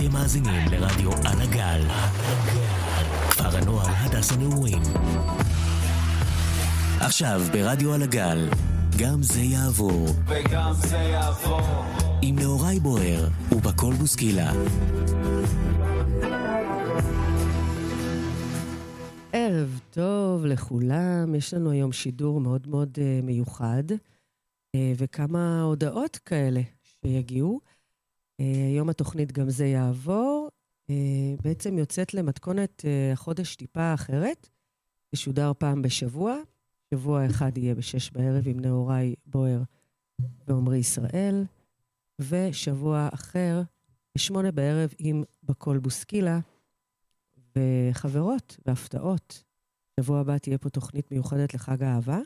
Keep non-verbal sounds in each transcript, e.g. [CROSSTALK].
אתם מאזינים לרדיו על הגל. כפר הנוער הדס הנעורים. עכשיו ברדיו על הגל, גם זה יעבור. וגם זה יעבור. עם נאורי בוער ובקול בוסקילה. ערב טוב לכולם, יש לנו היום שידור מאוד מאוד uh, מיוחד, uh, וכמה הודעות כאלה שיגיעו. Uh, היום התוכנית גם זה יעבור, uh, בעצם יוצאת למתכונת uh, החודש טיפה אחרת, תשודר פעם בשבוע, שבוע אחד יהיה בשש בערב עם נאורי בוער ועמרי ישראל, ושבוע אחר בשמונה בערב עם בקול בוסקילה. וחברות והפתעות. שבוע הבא תהיה פה תוכנית מיוחדת לחג האהבה.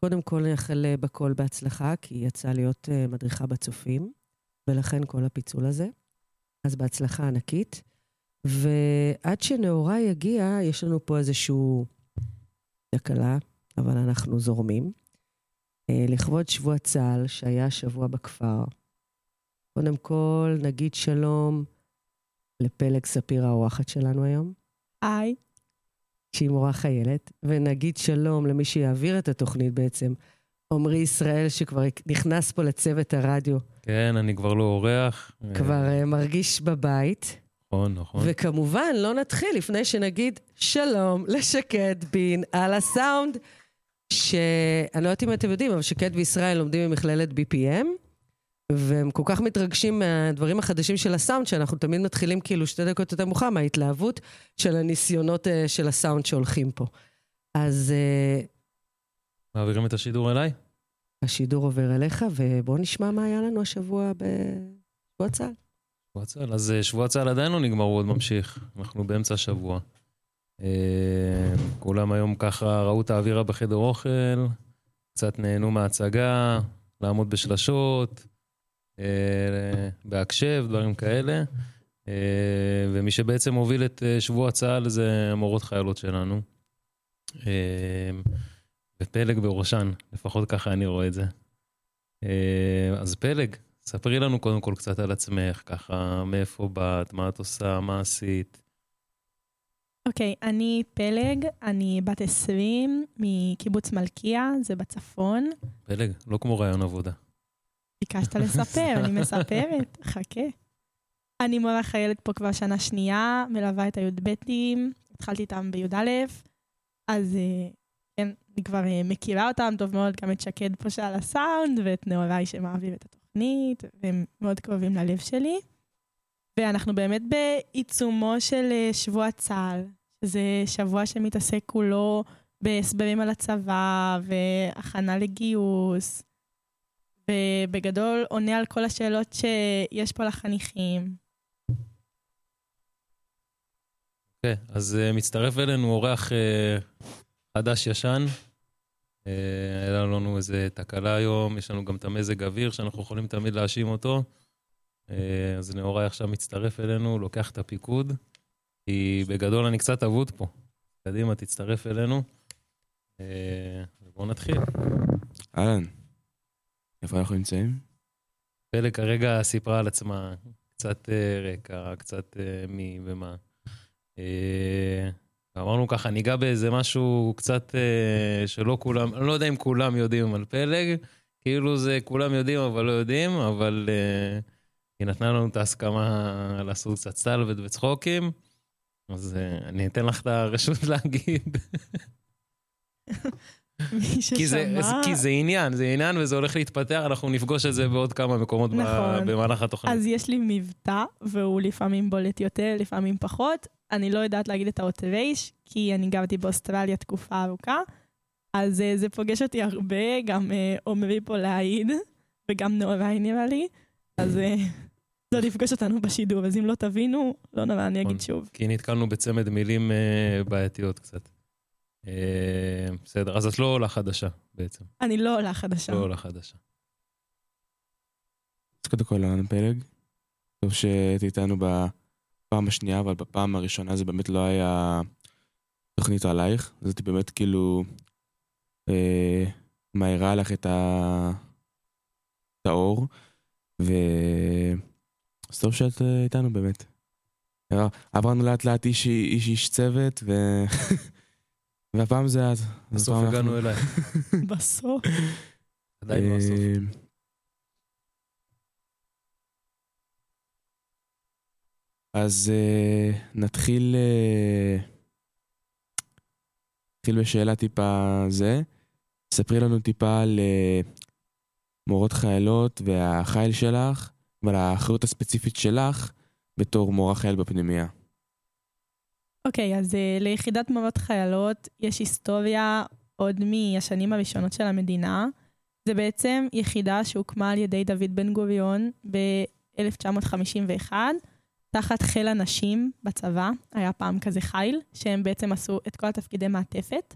קודם כל נאחל בקול בהצלחה, כי היא יצאה להיות מדריכה בצופים, ולכן כל הפיצול הזה. אז בהצלחה ענקית. ועד שנאורה יגיע, יש לנו פה איזשהו תקלה, אבל אנחנו זורמים. Uh, לכבוד שבוע צה"ל, שהיה שבוע בכפר. קודם כל, נגיד שלום לפלג ספיר האורחת שלנו היום. היי. שהיא מורה חיילת, ונגיד שלום למי שיעביר את התוכנית בעצם, עמרי ישראל, שכבר נכנס פה לצוות הרדיו. כן, אני כבר לא אורח. כבר uh, מרגיש בבית. נכון, נכון. וכמובן, לא נתחיל לפני שנגיד שלום לשקד בין על הסאונד, שאני לא יודעת אם אתם יודעים, אבל שקד וישראל לומדים במכללת BPM. והם כל כך מתרגשים מהדברים החדשים של הסאונד, שאנחנו תמיד מתחילים כאילו שתי דקות יותר מאוחר מההתלהבות של הניסיונות uh, של הסאונד שהולכים פה. אז... מעבירים את השידור אליי? השידור עובר אליך, ובואו נשמע מה היה לנו השבוע בשבוע צה"ל. שבוע צה"ל, אז uh, שבוע צה"ל עדיין לא נגמר, הוא עוד ממשיך. אנחנו באמצע השבוע. Uh, כולם היום ככה ראו את האווירה בחדר אוכל, קצת נהנו מההצגה, לעמוד בשלשות. בהקשב, דברים כאלה. ומי שבעצם הוביל את שבוע צה"ל זה המורות חיילות שלנו. ופלג בראשן, לפחות ככה אני רואה את זה. אז פלג, ספרי לנו קודם כל קצת על עצמך, ככה מאיפה באת, מה את עושה, מה עשית. אוקיי, okay, אני פלג, אני בת 20 מקיבוץ מלכיה, זה בצפון. פלג, לא כמו רעיון עבודה. ביקשת לספר, אני מספרת, חכה. אני מורה חיילת פה כבר שנה שנייה, מלווה את הי"בים, התחלתי איתם בי"א, אז כן, אני כבר מכירה אותם טוב מאוד, גם את שקד פה שעל הסאונד, ואת נאורי שמעביר את התוכנית, והם מאוד קרובים ללב שלי. ואנחנו באמת בעיצומו של שבוע צה"ל, שזה שבוע שמתעסק כולו בהסברים על הצבא, והכנה לגיוס, ובגדול עונה על כל השאלות שיש פה לחניכים. אוקיי, okay, אז uh, מצטרף אלינו אורח חדש-ישן. Uh, היה לנו איזה תקלה היום, יש לנו גם את המזג אוויר שאנחנו יכולים תמיד להאשים אותו. Uh, אז נאורי עכשיו מצטרף אלינו, לוקח את הפיקוד. כי בגדול אני קצת אבוד פה. קדימה, תצטרף אלינו. Uh, בואו נתחיל. אהלן. איפה אנחנו נמצאים? פלג כרגע סיפרה על עצמה קצת רקע, קצת מי ומה. אמרנו ככה, ניגע באיזה משהו קצת uh, שלא כולם, אני לא יודע אם כולם יודעים על פלג, כאילו זה כולם יודעים אבל לא יודעים, אבל uh, היא נתנה לנו את ההסכמה לעשות קצת סטלבט וצחוקים, אז uh, אני אתן לך את הרשות [LAUGHS] להגיד. כי זה, כי זה עניין, זה עניין וזה הולך להתפתח, אנחנו נפגוש את זה בעוד כמה מקומות נכון. במהלך התוכנית. אז יש לי מבטא, והוא לפעמים בולט יותר, לפעמים פחות. אני לא יודעת להגיד את האות רייש, כי אני גרתי באוסטרליה תקופה ארוכה, אז uh, זה פוגש אותי הרבה, גם uh, עומרי פה להעיד, וגם נאורי נראה לי, אז uh, [LAUGHS] זה לפגוש אותנו בשידור, אז אם לא תבינו, לא נורא, אני אגיד שוב. כי נתקלנו בצמד מילים uh, בעייתיות קצת. בסדר, אז את לא עולה חדשה בעצם. אני לא עולה חדשה. לא עולה חדשה. אז קודם כל, אהלן פלג. טוב שהייתי איתנו בפעם השנייה, אבל בפעם הראשונה זה באמת לא היה תוכנית עלייך. זאת באמת כאילו אה, מאירה לך את, ה... את האור. טוב שאת אה, איתנו באמת. עבר- עברנו לאט לאט איש איש, איש צוות, ו... [LAUGHS] והפעם זה את. בסוף הגענו אנחנו- אליי. [LAUGHS] בסוף. עדיין לא הסוף. אז אה, נתחיל אה, נתחיל בשאלה טיפה זה. ספרי לנו טיפה על אה, מורות חיילות והחיל שלך, ועל האחריות הספציפית שלך בתור מורה חייל בפנימייה. אוקיי, אז uh, ליחידת מורות חיילות יש היסטוריה עוד מהשנים הראשונות של המדינה. זה בעצם יחידה שהוקמה על ידי דוד בן גוריון ב-1951, תחת חיל הנשים בצבא, היה פעם כזה חיל, שהם בעצם עשו את כל התפקידי מעטפת.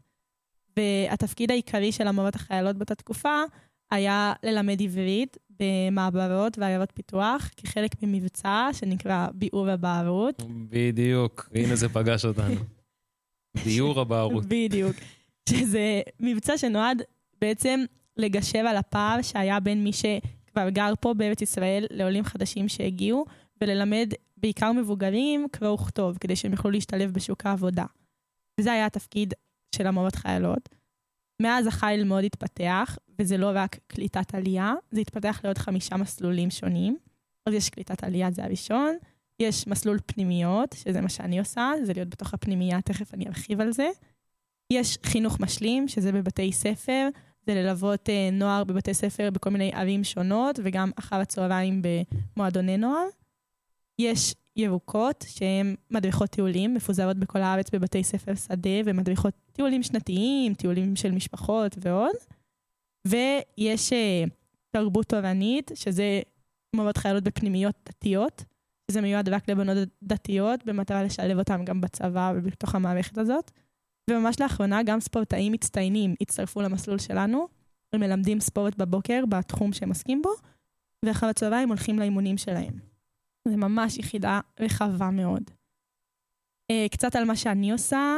והתפקיד העיקרי של המורות החיילות באותה תקופה היה ללמד עברית במעברות ועיירות פיתוח, כחלק ממבצע שנקרא ביעור הבערות. בדיוק, הנה זה פגש אותנו. [LAUGHS] דיור הבערות. בדיוק. שזה מבצע שנועד בעצם לגשר על הפער שהיה בין מי שכבר גר פה בארץ ישראל לעולים חדשים שהגיעו, וללמד בעיקר מבוגרים קרוא וכתוב, כדי שהם יוכלו להשתלב בשוק העבודה. וזה היה התפקיד של המורות חיילות. מאז החיל מאוד התפתח, וזה לא רק קליטת עלייה, זה התפתח לעוד חמישה מסלולים שונים. אז יש קליטת עלייה, זה הראשון. יש מסלול פנימיות, שזה מה שאני עושה, זה להיות בתוך הפנימייה, תכף אני ארחיב על זה. יש חינוך משלים, שזה בבתי ספר, זה ללוות אה, נוער בבתי ספר בכל מיני ערים שונות, וגם אחר הצהריים במועדוני נוער. יש ירוקות, שהן מדריכות טיולים, מפוזרות בכל הארץ בבתי ספר שדה, ומדריכות טיולים שנתיים, טיולים של משפחות ועוד. ויש אה, תרבות תורנית, שזה מורות חיילות בפנימיות דתיות, שזה מיועד רק לבנות דתיות, במטרה לשלב אותם גם בצבא ובתוך המערכת הזאת. וממש לאחרונה גם ספורטאים מצטיינים הצטרפו למסלול שלנו. הם מלמדים ספורט בבוקר בתחום שהם עוסקים בו, ואחר הצהריים הולכים לאימונים שלהם. זה ממש יחידה רחבה מאוד. אה, קצת על מה שאני עושה,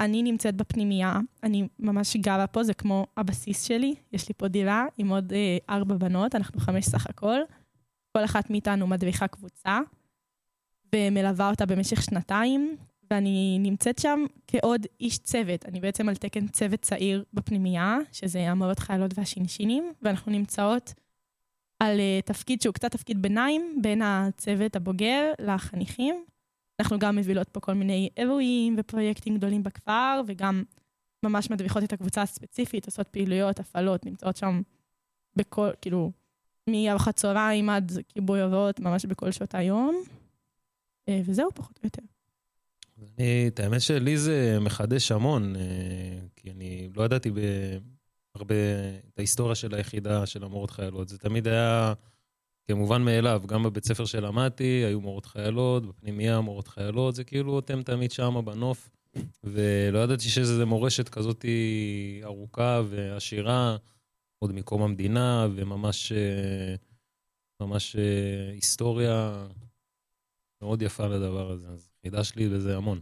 אני נמצאת בפנימייה, אני ממש גרה פה, זה כמו הבסיס שלי. יש לי פה דירה עם עוד אה, ארבע בנות, אנחנו חמש סך הכל. כל אחת מאיתנו מדריכה קבוצה, ומלווה אותה במשך שנתיים, ואני נמצאת שם כעוד איש צוות. אני בעצם על תקן צוות צעיר בפנימייה, שזה המורות חיילות והשינשינים, ואנחנו נמצאות על uh, תפקיד שהוא קצת תפקיד ביניים בין הצוות הבוגר לחניכים. אנחנו גם מובילות פה כל מיני אירועים ופרויקטים גדולים בכפר, וגם ממש מדריכות את הקבוצה הספציפית, עושות פעילויות, הפעלות, נמצאות שם בכל, כאילו, מארוחת צהריים עד כיבוי אורות, ממש בכל שעות היום. אה, וזהו, פחות או יותר. את האמת שלי זה מחדש המון, אה, כי אני לא ידעתי הרבה את ההיסטוריה של היחידה של המורות חיילות. זה תמיד היה כמובן מאליו, גם בבית ספר שלמדתי, היו מורות חיילות, בפנימייה מורות חיילות, זה כאילו אתם תמיד שמה בנוף, ולא ידעתי שיש איזו מורשת כזאת ארוכה ועשירה, עוד מקום המדינה, וממש אה, ממש אה, היסטוריה מאוד יפה לדבר הזה. אז חידה שלי בזה המון.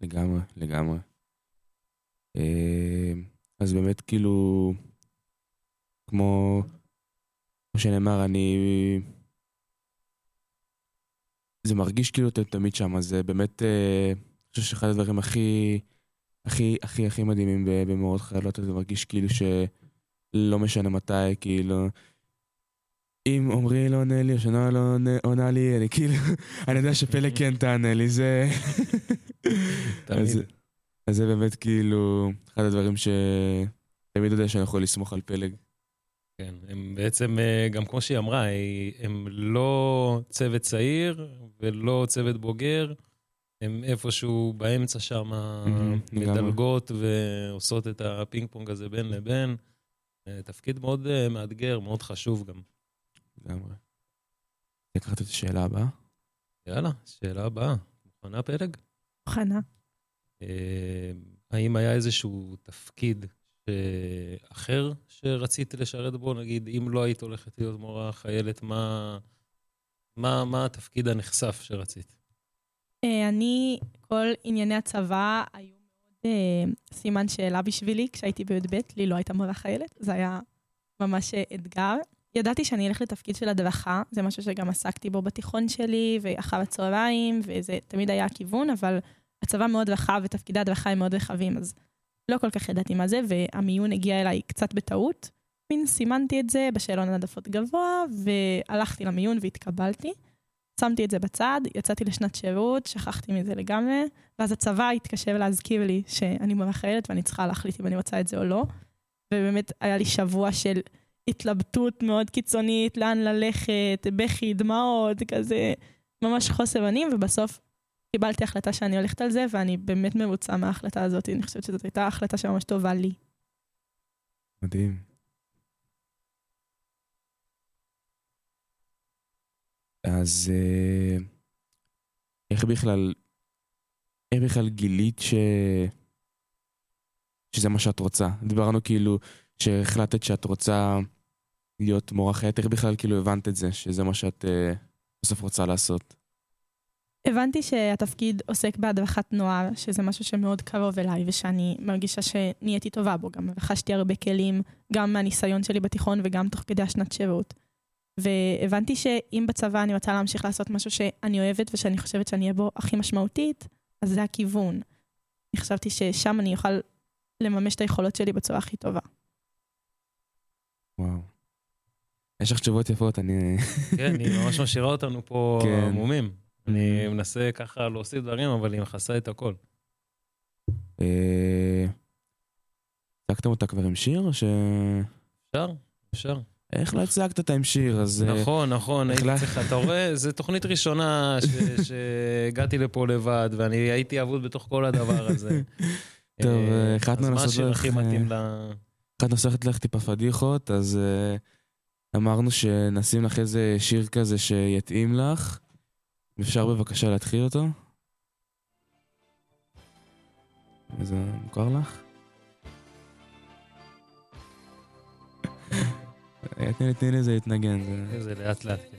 לגמרי, לגמרי. אז באמת כאילו, כמו, כמו שנאמר, אני... זה מרגיש כאילו אתם תמיד שם, זה באמת, אה, אני חושב שאחד הדברים הכי, הכי, הכי, הכי מדהימים ב- במאורות חיילות, זה מרגיש כאילו שלא משנה מתי, כאילו... אם עמרי לא עונה לי, או שנועה לא עונה- עונה לי, אני כאילו, [LAUGHS] אני יודע שפלג כן תענה לי, זה... תמיד. אז, זה באמת כאילו אחד הדברים שתמיד יודע שאני יכול לסמוך על פלג. כן, הם בעצם, אה, גם כמו שהיא אמרה, הם לא צוות צעיר ולא צוות בוגר, הם איפשהו באמצע שם. מדלגות ועושות את הפינג פונג הזה בין לבין. אה, תפקיד מאוד אה, מאתגר, מאוד חשוב גם. לגמרי. לקחת את השאלה הבאה. יאללה, שאלה הבאה. מוכנה פלג? מוכנה. אה, האם היה איזשהו תפקיד ש- אחר שרצית לשרת בו? נגיד, אם לא היית הולכת להיות מורה חיילת, מה, מה, מה התפקיד הנחשף שרצית? אה, אני, כל ענייני הצבא היו מאוד אה, סימן שאלה בשבילי כשהייתי בי"ב, לי לא הייתה מורה חיילת, זה היה ממש אה, אתגר. ידעתי שאני אלך לתפקיד של הדרכה, זה משהו שגם עסקתי בו בתיכון שלי, ואחר הצהריים, וזה תמיד היה הכיוון, אבל הצבא מאוד רחב ותפקידי הדרכה הם מאוד רחבים, אז לא כל כך ידעתי מה זה, והמיון הגיע אליי קצת בטעות. מין סימנתי את זה בשאלון העדפות גבוה, והלכתי למיון והתקבלתי. שמתי את זה בצד, יצאתי לשנת שירות, שכחתי מזה לגמרי, ואז הצבא התקשר להזכיר לי שאני מורה חיילת ואני צריכה להחליט אם אני רוצה את זה או לא. ובאמת היה לי שבוע של התלבטות מאוד קיצונית, לאן ללכת, בכי, דמעות, כזה, ממש חוסר אונים, ובסוף קיבלתי החלטה שאני הולכת על זה, ואני באמת מרוצה מההחלטה הזאת. אני חושבת שזאת הייתה החלטה שממש טובה לי. מדהים. אז אה, איך בכלל, איך בכלל גילית ש... שזה מה שאת רוצה? דיברנו כאילו שהחלטת שאת רוצה להיות מורה חיית, איך בכלל כאילו הבנת את זה, שזה מה שאת אה, בסוף רוצה לעשות? הבנתי שהתפקיד עוסק בהדרכת נוער, שזה משהו שמאוד קרוב אליי, ושאני מרגישה שנהייתי טובה בו. גם רכשתי הרבה כלים, גם מהניסיון שלי בתיכון וגם תוך כדי השנת שירות. והבנתי שאם בצבא אני רוצה להמשיך לעשות משהו שאני אוהבת ושאני חושבת שאני אהיה בו הכי משמעותית, אז זה הכיוון. אני חשבתי ששם אני אוכל לממש את היכולות שלי בצורה הכי טובה. וואו. יש לך תשובות יפות, אני... כן, היא ממש משאירה אותנו פה כן. עמומים. אני מנסה ככה להוסיף דברים, אבל היא מכסה את הכל. אה, הצגתם אותה כבר עם שיר, או ש... אפשר? אפשר. איך לא הצגת אותה עם שיר? אז... אה, נכון, נכון, הייתי החלט- צריך, אתה רואה, זו תוכנית ראשונה [LAUGHS] שהגעתי לפה לבד, ואני הייתי אבוד בתוך כל הדבר הזה. [LAUGHS] טוב, אה, החלטנו אז מה לעשות השיר הכי מתאים ל... אחת נוסחת לך טיפה פדיחות, אז אמרנו שנשים לך איזה שיר כזה שיתאים לך. אפשר בבקשה להתחיל אותו? זה מוכר לך? [LAUGHS] תני לי- תני להתנגן. זה- זה לאט לאט. כן.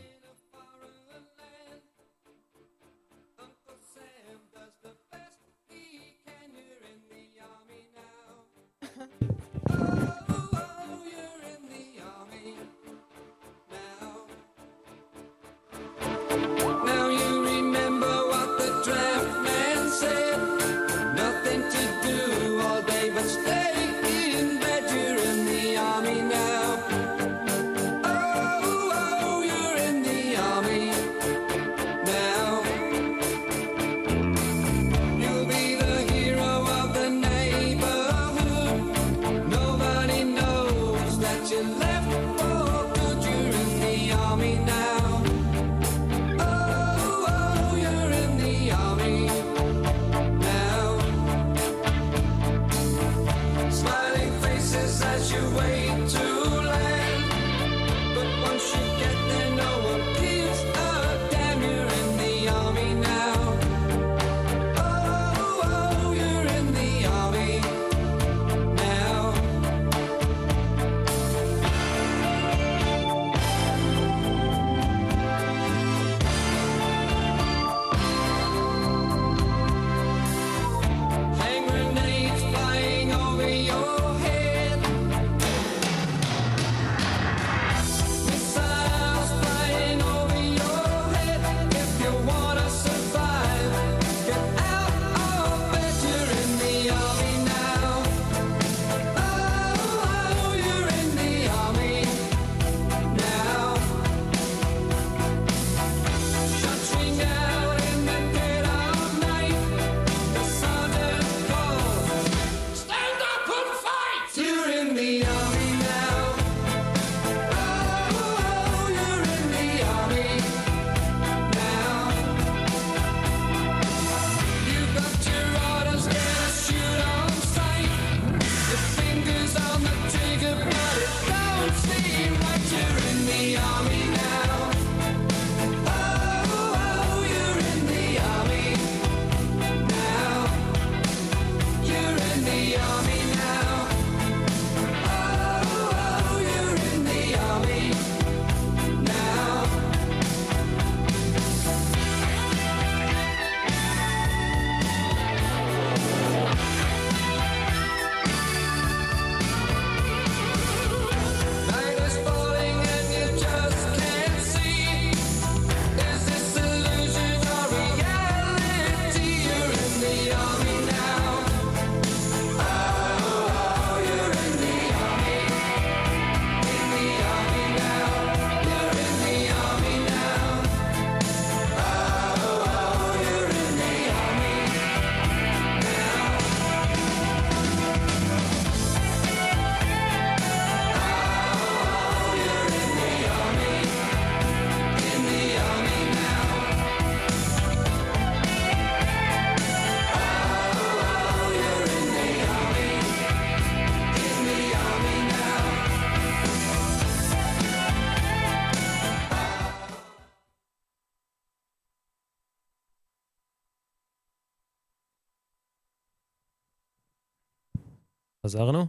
חזרנו?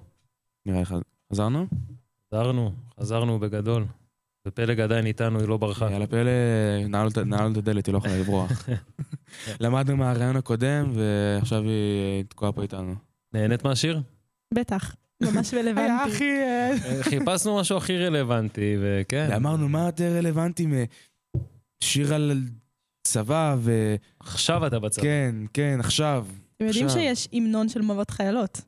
נראה לי חזרנו? חזרנו, חזרנו בגדול. ופלג עדיין איתנו, היא לא ברחה. יאללה פלא, נעל את- נעל את הדלת, היא לא יכולה לברוח. [LAUGHS] למדנו מהרעיון הקודם, ועכשיו היא תקועה פה איתנו. נהנית מהשיר? בטח, ממש רלוונטי. אה, חיפשנו משהו הכי רלוונטי, וכן. אמרנו, מה יותר רלוונטי משיר על צבא, וכן, עכשיו אתה בצד. כן, עכשיו. אתם יודעים. שיש המנון של מורות חיילות.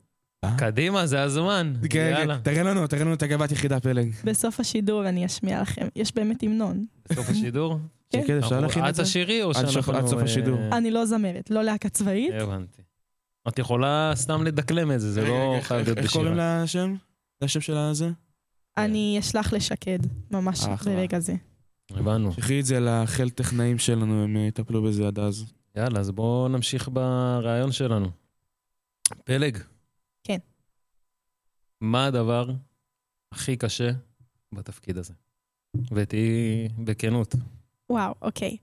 קדימה, זה הזמן. כן. כן, תראה לנו, תראה לנו את הגבת יחידה פלג. בסוף השידור אני אשמיע לכם. יש באמת המנון. בסוף השידור? [LAUGHS] כן. אפשר להכין את זה? תשאירי או עד שאנחנו... עד סוף אה, השידור. אני לא זמרת, לא להקה צבאית. הבנתי. את יכולה סתם לדקלם את זה, זה לא חייב להיות איך קוראים בשירה. לשם? זה השם של הזה? אני אשלח לשקד, ממש. ברגע זה. הבנו. תשלחי את זה לחיל טכנאים שלנו, הם יטפלו בזה עד אז. יאללה, אז בואו נמשיך ברעיון שלנו. פלג. מה הדבר הכי קשה בתפקיד הזה? ותהיי בכנות. וואו, אוקיי.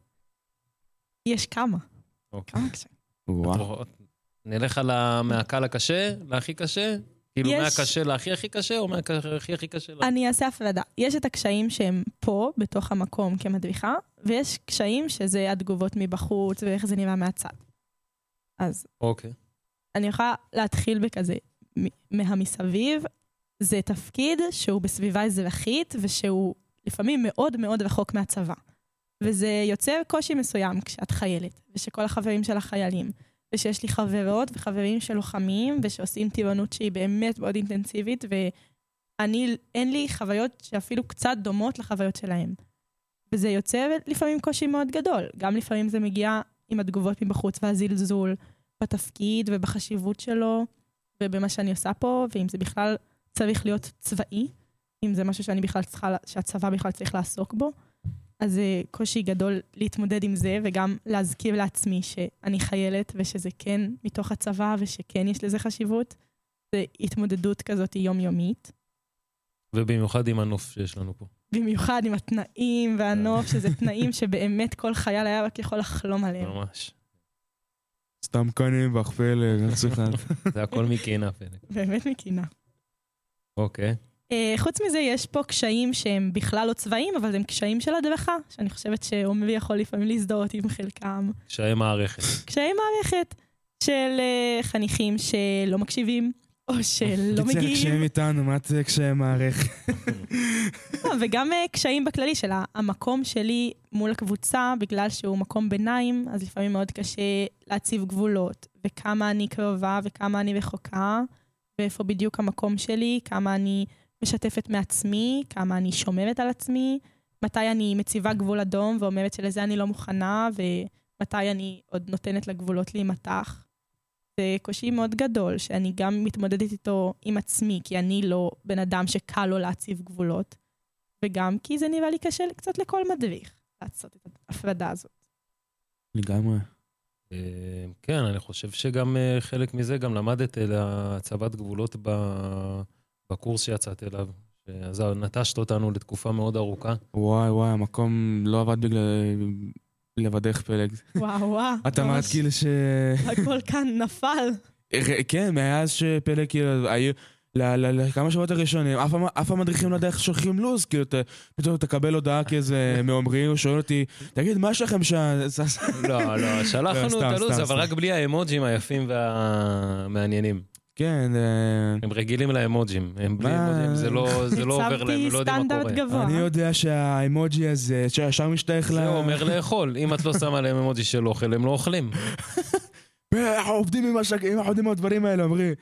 יש כמה. אוקיי. כמה קשה. וואו. נלך על מהקל הקשה להכי קשה? כאילו יש- מהקשה להכי הכי קשה, או מהכי הכי קשה? לה- אני אעשה הפרדה. יש את הקשיים שהם פה, בתוך המקום כמדריכה, ויש קשיים שזה התגובות מבחוץ ואיך זה נראה מהצד. אז אוקיי. אני יכולה להתחיל בכזה, מהמסביב, זה תפקיד שהוא בסביבה אזרחית ושהוא לפעמים מאוד מאוד רחוק מהצבא. וזה יוצר קושי מסוים כשאת חיילת, ושכל החברים שלך חיילים, ושיש לי חברות וחברים שלוחמים ושעושים טירונות שהיא באמת מאוד אינטנסיבית, ואני, אין לי חוויות שאפילו קצת דומות לחוויות שלהם. וזה יוצר לפעמים קושי מאוד גדול. גם לפעמים זה מגיע עם התגובות מבחוץ והזלזול בתפקיד ובחשיבות שלו, ובמה שאני עושה פה, ואם זה בכלל צריך להיות צבאי, אם זה משהו שאני בכלל צריכה, שהצבא בכלל צריך לעסוק בו. אז זה קושי גדול להתמודד עם זה, וגם להזכיר לעצמי שאני חיילת, ושזה כן מתוך הצבא, ושכן יש לזה חשיבות. זה התמודדות כזאת יומיומית. ובמיוחד עם הנוף שיש לנו פה. במיוחד עם התנאים והנוף, שזה תנאים שבאמת כל חייל היה רק יכול לחלום עליהם. ממש. סתם קנים פלג, איך צריך [LAUGHS] זה הכל מקינה, פלג. באמת מקינה. אוקיי. אה, חוץ מזה, יש פה קשיים שהם בכלל לא צבאיים, אבל הם קשיים של הדרכה, שאני חושבת שעומרי יכול לפעמים להזדהות עם חלקם. קשיי מערכת. קשיי מערכת של אה, חניכים שלא מקשיבים, או שלא מגיעים, כשהם איתנו, מה זה מערכת? לא, וגם אה, קשיים בכללי של המקום שלי מול הקבוצה, בגלל שהוא מקום ביניים, אז לפעמים מאוד קשה להציב גבולות, וכמה אני קרובה וכמה אני רחוקה, ואיפה בדיוק המקום שלי, כמה אני משתפת מעצמי, כמה אני שומרת על עצמי, מתי אני מציבה גבול אדום ואומרת שלזה אני לא מוכנה, ומתי אני עוד נותנת לגבולות להימתח. זה קושי מאוד גדול, שאני גם מתמודדת איתו עם עצמי, כי אני לא בן אדם שקל לו להציב גבולות, וגם כי זה נראה לי קשה קצת לכל מדריך לעשות את ההפרדה הזאת. לגמרי. אה, כן, אני חושב שגם אה, חלק מזה, גם למדת על הצבת גבולות בקורס שיצאת אליו. אז נטשת אותנו לתקופה מאוד ארוכה. וואי וואי, המקום לא עבד בגלל... לבדך פלג. וואו, וואו. את אמרת כאילו ש... הכל כאן נפל. כן, מאז שפלג כאילו היו... ל- ל- לכמה שבועות הראשונים, אף המ- אף המדריכים לא יודע איך שולחים לו"ז, כאילו, פתאום תקבל הודעה כאיזה מעומרי, הוא שואל אותי, תגיד, מה יש לכם שם? לא, [LAUGHS] לא, לא, שלחנו סתם, את הלו"ז, אבל. רק בלי האמוג'ים היפים והמעניינים. כן, אה, הם רגילים לאמוג'ים. הם בלי? אמוג'ים, זה לא זה לא עובר להם, הם לא יודעים מה סטנדרט קורה. גבוה. אני יודע שהאמוג'י הזה, שישר משתייך ל... זה אומר לאכול. אם את לא שמה להם אמוג'י של אוכל, הם לא אוכלים. [LAUGHS] אנחנו עובדים עם הדברים האלה, אומרים.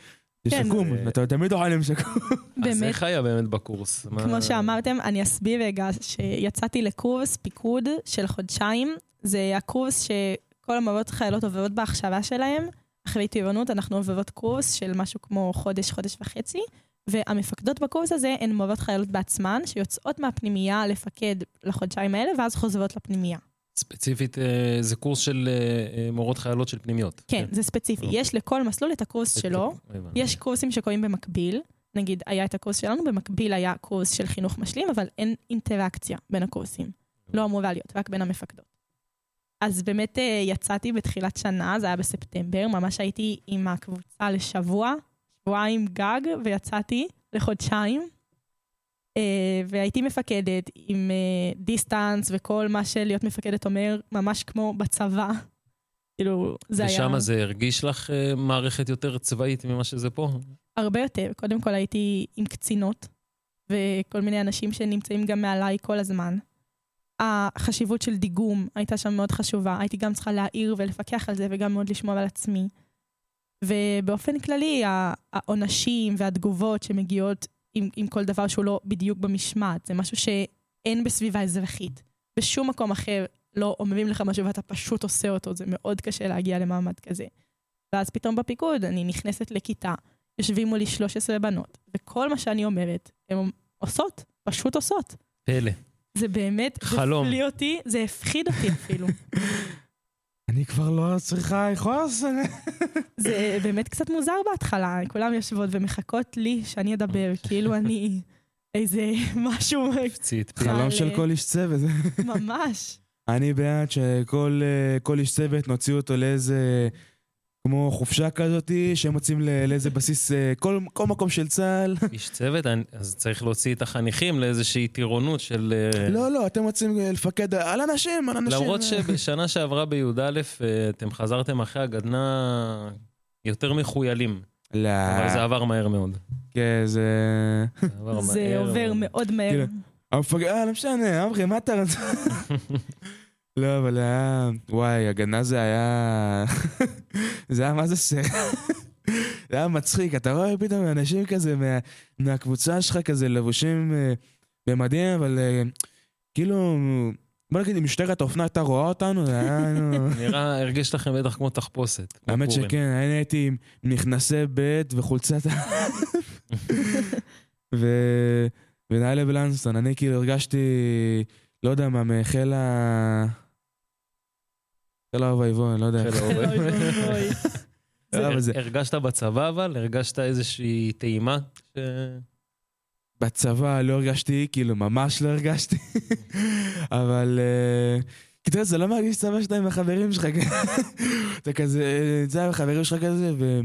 זה כן. שקום, אתה תמיד אוכל עם שקום. [LAUGHS] אז באמת, איך היה באמת בקורס? כמו שאמרתם, אני אסביר רגע שיצאתי לקורס פיקוד של חודשיים. זה הקורס שכל המורות חיילות עוברות בהכשרה שלהם. אחרי טירונות אנחנו עוברות קורס של משהו כמו חודש, חודש וחצי. והמפקדות בקורס הזה הן מורות חיילות בעצמן, שיוצאות מהפנימייה לפקד לחודשיים האלה, ואז חוזרות לפנימייה. ספציפית, אה, זה קורס של אה, אה, מורות חיילות של פנימיות. כן, זה ספציפי. אוקיי. יש לכל מסלול את הקורס שלו. יש קורסים שקורים במקביל, נגיד היה את הקורס שלנו, במקביל היה קורס של חינוך משלים, אבל אין אינטראקציה בין הקורסים. לא אמורה להיות, רק בין המפקדות. אז באמת אה, יצאתי בתחילת שנה, זה היה בספטמבר, ממש הייתי עם הקבוצה לשבוע, שבועיים גג, ויצאתי לחודשיים. אה, והייתי מפקדת עם אה, דיסטנס וכל מה שלהיות מפקדת אומר, ממש כמו בצבא. כאילו, זה היה... ושם זה הרגיש לך אה, מערכת יותר צבאית ממה שזה פה? הרבה יותר. קודם כל הייתי עם קצינות, וכל מיני אנשים שנמצאים גם מעליי כל הזמן. החשיבות של דיגום הייתה שם מאוד חשובה. הייתי גם צריכה להעיר ולפקח על זה, וגם מאוד לשמור על עצמי. ובאופן כללי, העונשים והתגובות שמגיעות עם, עם כל דבר שהוא לא בדיוק במשמעת, זה משהו שאין בסביבה אזרחית. בשום מקום אחר לא אומרים לך משהו ואתה פשוט עושה אותו, זה מאוד קשה להגיע למעמד כזה. ואז פתאום בפיקוד אני נכנסת לכיתה, יושבים מולי 13 בנות, וכל מה שאני אומרת, הן עושות, פשוט עושות. פלא. זה באמת, חלום. זה הפליא אותי, זה הפחיד אותי אפילו. [LAUGHS] אני כבר לא צריכה לכעוס. [LAUGHS] זה באמת קצת מוזר בהתחלה, כולם יושבות ומחכות לי שאני אדבר, כאילו אני [LAUGHS] איזה משהו הפציץ. חלום של אה, כל איש צוות. ממש. אני בעד שכל אה, איש צוות נוציא אותו לאיזה... כמו חופשה כזאתי, שהם מוצאים ל- לאיזה בסיס, אה, כל, כל מקום של צה"ל. [LAUGHS] איש צוות, אז צריך להוציא את החניכים לאיזושהי טירונות של... אה, לא, לא, אתם רוצים אה, לפקד על אנשים, על אנשים. למרות שבשנה שעברה בי"א אתם חזרתם אחרי הגדנ"ע יותר מחוילים, לא, אבל זה עבר מהר מאוד. כן, זה... זה עבר זה מהר עובר מאוד. מהר. כאילו, המפקד, אה, לא משנה, אמרי, מה אתה רוצה? [LAUGHS] לא, אבל היה... וואי, הגנה זה היה... [LAUGHS] זה היה מה זה סרט. [LAUGHS] זה היה מצחיק, אתה רואה פתאום אנשים כזה מה, מהקבוצה שלך כזה לבושים אה, במדים, אבל אה, כאילו, בוא נגיד, אם משטרת האופנה הייתה רואה אותנו, זה היה... [LAUGHS] נראה, הרגיש לכם בטח כמו תחפושת. האמת. שכן, אני הייתי עם מכנסי ב' וחולצת... ו... ונעלה בלנסון, אני כאילו הרגשתי, לא יודע מה, מחיל ה... חיל האבויבון, לא יודע. חיל האוהב. אוי ואבוי. הרגשת בצבא אבל? הרגשת איזושהי טעימה? בצבא לא הרגשתי, כאילו ממש לא הרגשתי, אבל... אה, כי אתה יודע, זה לא מרגיש צבא שאתה עם החברים שלך, כן? אתה כזה, זה עם החברים שלך כזה, ו...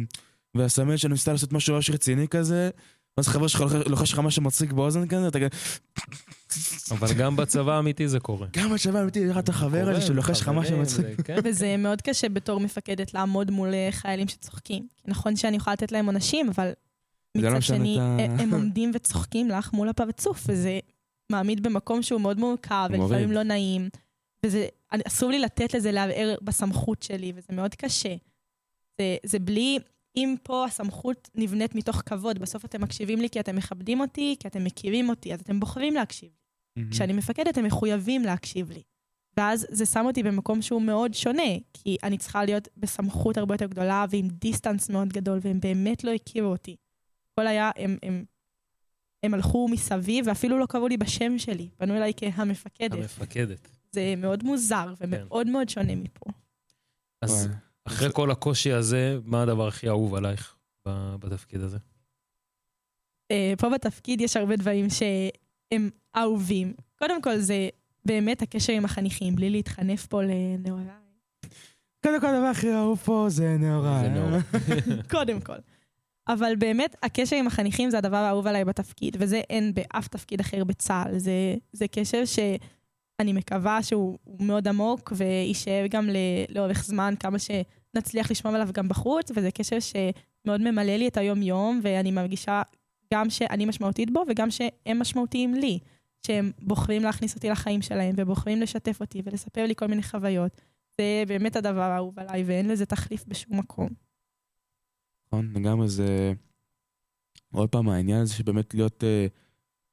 והסמל שלנו ניסתה לעשות משהו ממש רציני כזה, ואז חבר שלך לוחש- לך משהו מצחיק באוזן כזה, אתה כזה, אבל גם בצבא האמיתי זה קורה. גם בשבוע אמיתי, יש לך את החבר הזה שלוחש לך משהו מצחיק. כן. וזה מאוד קשה בתור מפקדת לעמוד מול אה, חיילים שצוחקים. נכון שאני יכולה לתת להם עונשים, אבל לא מצד שני, את ה- הם- עומדים וצוחקים לך מול הפרצוף, וזה מעמיד במקום שהוא מאוד מורכב. ולפעמים לא נעים. וזה, אני- אסור לי לתת לזה לערער בסמכות שלי, וזה מאוד קשה. זה, זה בלי, אם פה הסמכות נבנית מתוך כבוד, בסוף אתם מקשיבים לי כי אתם מכבדים אותי, כי אתם מכירים אותי, אז אתם בוחרים להקשיב. כשאני מפקדת, הם מחויבים להקשיב לי. ואז זה שם אותי במקום שהוא מאוד שונה, כי אני צריכה להיות בסמכות הרבה יותר גדולה ועם דיסטנס מאוד גדול, והם באמת לא הכירו אותי. הכל היה, הם, הם, הם הלכו מסביב ואפילו לא קראו לי בשם שלי, פנו אליי כהמפקדת. המפקדת. זה מאוד מוזר ומאוד מאוד שונה מפה. אז. אחרי כל הקושי הזה, מה הדבר הכי אהוב עלייך ב- בתפקיד הזה? אה, פה בתפקיד יש הרבה דברים שהם אהובים. קודם כל זה באמת הקשר עם החניכים, בלי להתחנף פה לנעוריי. קודם כל הדבר הכי אהוב פה זה נאורה. זה נאורה. [LAUGHS] קודם כל. אבל באמת, הקשר עם החניכים זה הדבר האהוב עליי בתפקיד, וזה אין באף תפקיד אחר בצה"ל. זה, זה קשר שאני מקווה שהוא הוא מאוד עמוק, ויישאר גם לאורך זמן, כמה שנצליח לשמור עליו גם בחוץ, וזה קשר שמאוד ממלא לי את היום-יום, ואני מרגישה גם שאני משמעותית בו, וגם שהם משמעותיים לי. שהם בוחרים להכניס אותי לחיים שלהם, ובוחרים לשתף אותי ולספר לי כל מיני חוויות. זה באמת הדבר האהוב עליי, ואין לזה תחליף בשום מקום. נכון, לגמרי זה... עוד פעם, העניין הזה שבאמת להיות אה,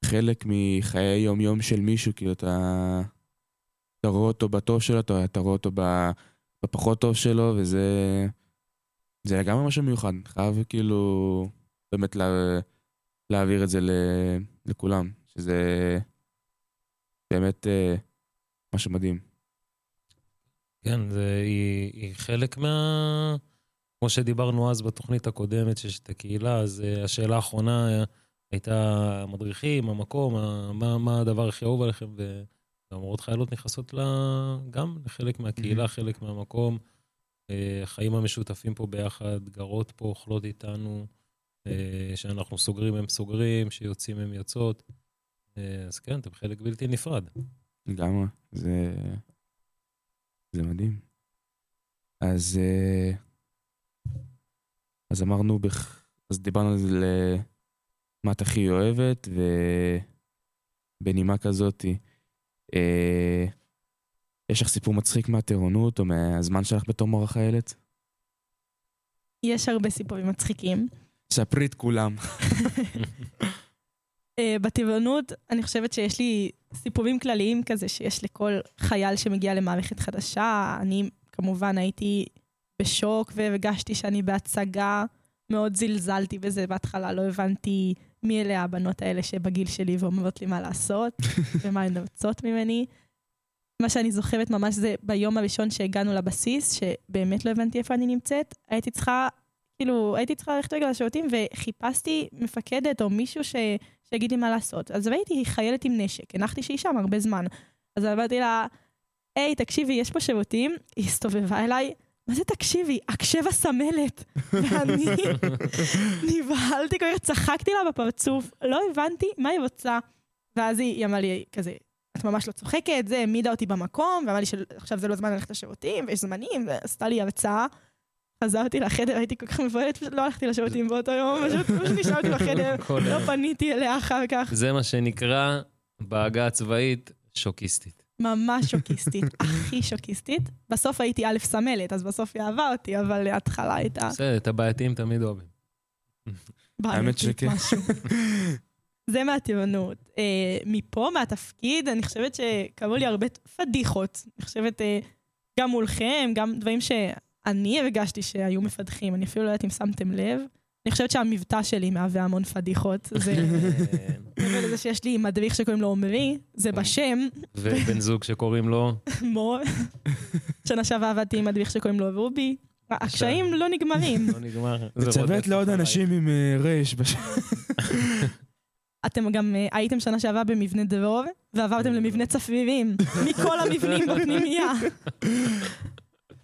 חלק מחיי יום-יום של מישהו, כאילו אתה... אתה רואה אותו בטוב שלו, אתה, רואה אותו בפחות טוב שלו, וזה... זה לגמרי משהו מיוחד. חייב כאילו באמת לה, להעביר את זה ל, לכולם, שזה באמת אה, משהו מדהים. כן, זה, היא, היא חלק מה... כמו שדיברנו אז בתוכנית הקודמת, שיש את הקהילה, אז uh, השאלה האחרונה uh, הייתה המדריכים, המקום, מה, מה הדבר הכי אהוב עליכם, והמורות חיילות נכנסות לה, גם לחלק מהקהילה, Mhm. חלק מהמקום. Uh, החיים המשותפים פה ביחד, גרות פה, אוכלות איתנו. אה, שאנחנו סוגרים הם סוגרים, שיוצאים הם יוצאות. אה, אז כן, אתם חלק בלתי נפרד. לגמרי, זה... זה מדהים. אז... אה, אז אמרנו, בח... אז דיברנו על זה ל... מה את הכי אוהבת, ובנימה כזאת, אה, יש לך סיפור מצחיק מהטירונות או מהזמן שלך בתור מורה חיילת? יש הרבה סיפורים מצחיקים. ספרי את כולם. [LAUGHS] אה, בטבעונות, אני חושבת שיש לי סיפורים כלליים כזה שיש לכל חייל שמגיע למערכת חדשה. אני כמובן הייתי בשוק והרגשתי שאני בהצגה. מאוד זלזלתי בזה בהתחלה, לא הבנתי מי אלה הבנות האלה שבגיל שלי ואומרות לי מה לעשות [LAUGHS] ומה הן רוצות ממני. מה שאני זוכרת ממש זה ביום הראשון שהגענו לבסיס, שבאמת לא הבנתי איפה אני נמצאת, הייתי צריכה, כאילו, הייתי צריכה ללכת רגע לשירותים וחיפשתי מפקדת או מישהו ש... שיגיד לי מה לעשות. אז ראיתי חיילת עם נשק, הנחתי שהיא שם הרבה זמן. אז אמרתי לה, היי, תקשיבי, יש פה שירותים? היא הסתובבה אליי, מה זה תקשיבי? הקשב הסמלת. ואני [LAUGHS] נבהלתי כל כך, צחקתי לה בפרצוף, לא הבנתי מה היא רוצה. ואז היא, אמרה לי כזה, את ממש לא צוחקת, זה העמידה אותי במקום, ואמרה לי שעכשיו זה לא זמן ללכת לשירותים, ויש זמנים, ועשתה לי הרצאה. חזרתי לחדר, הייתי כל כך מבוהלת, פשוט לא הלכתי לשירותים באותו יום, פשוט נשארתי בחדר, [LAUGHS] לא. פניתי אליה אחר כך. זה מה שנקרא בעגה הצבאית שוקיסטית. ממש שוקיסטית, [LAUGHS] הכי שוקיסטית. בסוף הייתי א' סמלת, אז בסוף היא אהבה אותי, אבל ההתחלה הייתה בסדר, את הבעייתיים תמיד אוהבים. האמת בעייתית שכן. משהו. [LAUGHS] זה מהטירונות. אה, מפה, מהתפקיד, אני חושבת שקרו לי הרבה פדיחות. אני חושבת, אה, גם מולכם, גם דברים שאני הרגשתי שהיו מפדחים. אני אפילו לא יודעת אם שמתם לב. אני חושבת שהמבטא שלי מהווה המון פדיחות. זה אה, [LAUGHS] מעבר לזה שיש לי מדריך שקוראים לו עמרי, זה בשם, ובן זוג שקוראים לו, [LAUGHS] מור. שנה שעברה עבדתי עם מדריך שקוראים לו רובי. הקשיים לא נגמרים. לא נגמר. רודף לעוד. אנשים עם אה, רייש. בש- אתם גם אה, הייתם שנה שעברה במבנה דרור, ועברתם למבנה צפירים, מכל המבנים בפנימייה. [LAUGHS]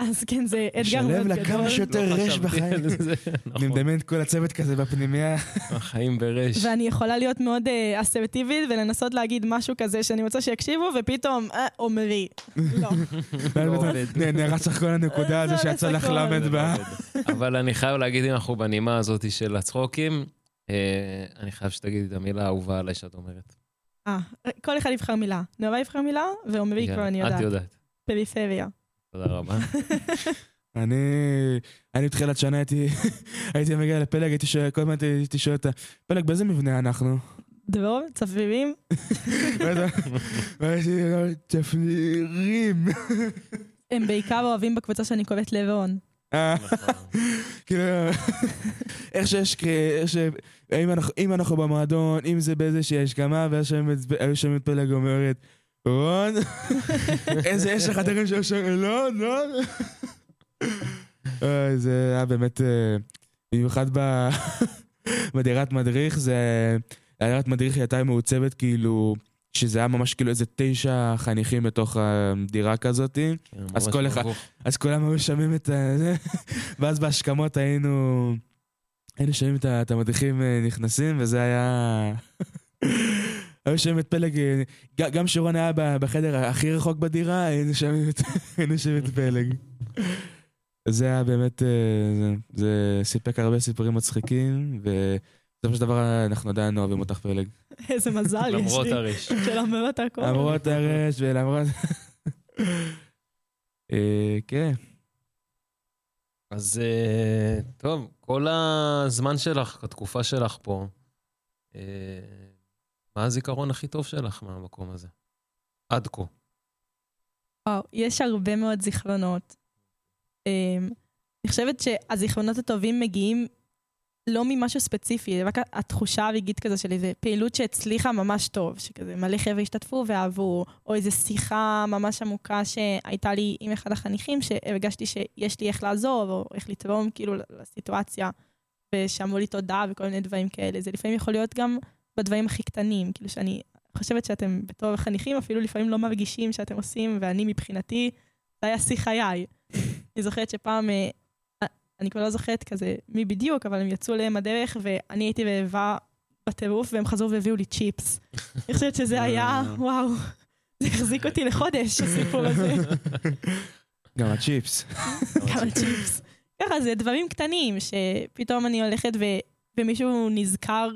אז כן, זה אתגר מאוד לשלב לה גדול. כמה שיותר לא חשבתי בחיים. זה, אני נכון. מדמיין את כל הצוות כזה בפנימייה. החיים ברש. ואני יכולה להיות מאוד אה, אסרטיבית ולנסות להגיד משהו כזה שאני רוצה שיקשיבו, ופתאום, אה, עומרי. לא. [LAUGHS] לא עובד. נ- נרץ לך כל הנקודה הזו זה שיצא. לך למד בה. לא. אבל אני חייב להגיד, אם אנחנו בנימה הזאת של הצחוקים, אה, אני חייב שתגידי את המילה האהובה עליי שאת אומרת. אה, כל אחד יבחר מילה. נאווה יבחר מילה, ועומרי כבר אני יאללה, את יודעת. יודעת. פריפריה. תודה רבה. אני, אני בתחילת שנה הייתי, [LAUGHS] הייתי מגיע לפלג, הייתי שואל, כל הזמן הייתי- שואל אותה, פלג, באיזה מבנה אנחנו? דרור, צפירים, והייתי [LAUGHS] אומר, צפנירים. הם בעיקר אוהבים בקבוצה שאני קוראת לברון. אה, נכון. כאילו, איך שיש, קרי- איך ש... אם אנחנו- במועדון, אם זה באיזושהי השכמה, ואז שומעים את- היו שומעים את פלג אומרת, רון, איזה יש לך חדרים שהיו שומעים, לא, לא. אוי, זה היה באמת, אה, במיוחד [LAUGHS] בדירת מדריך, זה... הדירת מדריך היא הייתה מעוצבת כאילו, שזה היה ממש כאילו איזה תשע חניכים בתוך הדירה כזאתי. כן, אז כל אחד-. אז כולם היו שומעים את ה... זה, [LAUGHS] ואז בהשכמות היינו... היינו שומעים את המדריכים אה, נכנסים, וזה היה... היו שומעים את פלג, אה, גם שרון היה בחדר הכי רחוק בדירה, היינו שומעים [LAUGHS] את, פלג. זה היה באמת, אה, זה, זה סיפק הרבה סיפורים מצחיקים, ובסופו של דבר אנחנו עדיין אוהבים אותך פלג. [LAUGHS] איזה מזל יש למרות לי. הרש. שלמרות הכל. למרות הרש ולמרות... [LAUGHS] אה, כן. אז טוב, כל הזמן שלך, התקופה שלך פה, מה הזיכרון הכי טוב שלך מהמקום הזה? עד כה. וואו, יש הרבה מאוד זיכרונות. אמ, אני חושבת שהזיכרונות הטובים מגיעים לא ממשהו ספציפי, רק התחושה הרגעית כזו של איזו פעילות שהצליחה ממש טוב, שכזה מלא חבר'ה השתתפו ואהבו, או איזו שיחה ממש עמוקה שהייתה לי עם אחד החניכים, שהרגשתי שיש לי איך לעזור, או איך לתרום כאילו לסיטואציה, ושאמרו לי תודה וכל מיני דברים כאלה. זה לפעמים יכול להיות גם בדברים הכי קטנים, כאילו שאני חושבת שאתם בתור חניכים אפילו לפעמים לא מרגישים שאתם עושים, ואני מבחינתי, זה היה שיא חיי. [LAUGHS] אני זוכרת שפעם אה, אני כבר לא זוכרת כזה מי בדיוק, אבל הם יצאו להם הדרך, ואני הייתי רעבה בטירוף, והם חזרו והביאו לי צ'יפס. [LAUGHS] אני חושבת שזה היה, וואו, זה החזיק אותי לחודש, הסיפור הזה. [LAUGHS] גם הצ'יפס. כמה צ'יפס. ככה, זה דברים קטנים, שפתאום אני הולכת ו... ומישהו נזכר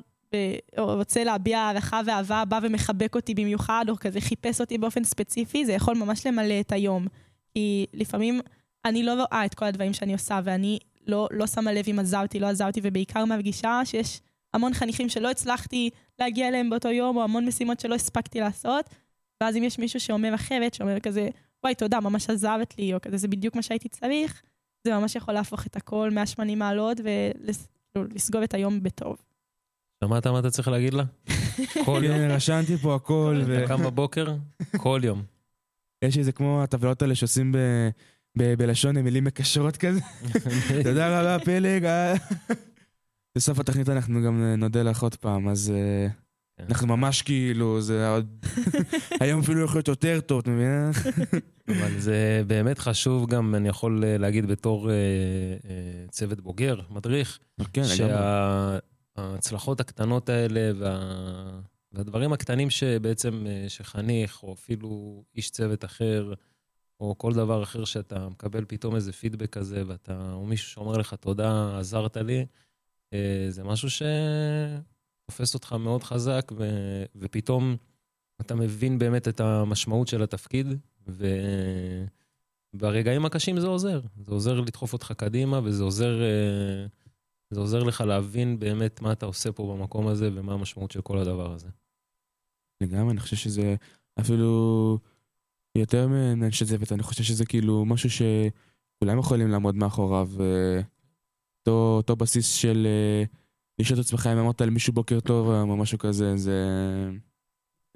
רוצה להביע הערכה ואהבה, בא ומחבק אותי במיוחד, או כזה חיפש אותי באופן ספציפי, זה יכול ממש למלא את היום. כי לפעמים אני לא רואה את כל הדברים שאני עושה, ואני לא, לא שמה לב אם עזרתי, לא עזרתי, ובעיקר מרגישה שיש המון חניכים שלא הצלחתי להגיע אליהם באותו יום, או המון משימות שלא הספקתי לעשות, ואז אם יש מישהו שאומר אחרת, שאומר כזה, וואי, תודה, ממש עזרת לי, או כזה, זה בדיוק מה שהייתי צריך, זה ממש יכול להפוך את הכל 180 מעלות ולסגור את היום בטוב. שמעת מה אתה צריך להגיד לה? כל יום. כן, רשמתי פה הכל, אתה קם בבוקר? כל יום. ויש איזה כמו הטבלאות האלה שעושים ב- ב- בלשון עם מילים מקשרות כזה. [LAUGHS] תודה רבה, פלג. [LAUGHS] בסוף התוכנית אנחנו גם נודה לך עוד פעם, אז אה, כן. אנחנו ממש כאילו, זה עוד... [LAUGHS] היום אפילו יכול להיות יותר טוב, את מבינה? אבל זה באמת חשוב גם, אני יכול אה, להגיד בתור אה, צוות בוגר, מדריך, כן, לגמרי. שההצלחות הקטנות האלה וה... והדברים הקטנים שבעצם, אה, שחניך, או אפילו איש צוות אחר, או כל דבר אחר שאתה מקבל פתאום איזה פידבק כזה, ואתה, או מישהו שאומר לך תודה, עזרת לי, אה, זה משהו שתופס אותך מאוד חזק, ו... ופתאום אתה מבין באמת את המשמעות של התפקיד, וברגעים הקשים זה עוזר. זה עוזר לדחוף אותך קדימה, וזה עוזר, אה, זה עוזר לך להבין באמת מה אתה עושה פה במקום הזה, ומה המשמעות של כל הדבר הזה. לגמרי, אני חושב שזה אפילו יותר מאנשי צוות, אני חושב שזה כאילו משהו שכולם יכולים לעמוד מאחוריו. אה, אותו, אותו בסיס של אה, לשאול את עצמך אם אמרת למישהו בוקר טוב או משהו כזה, זה...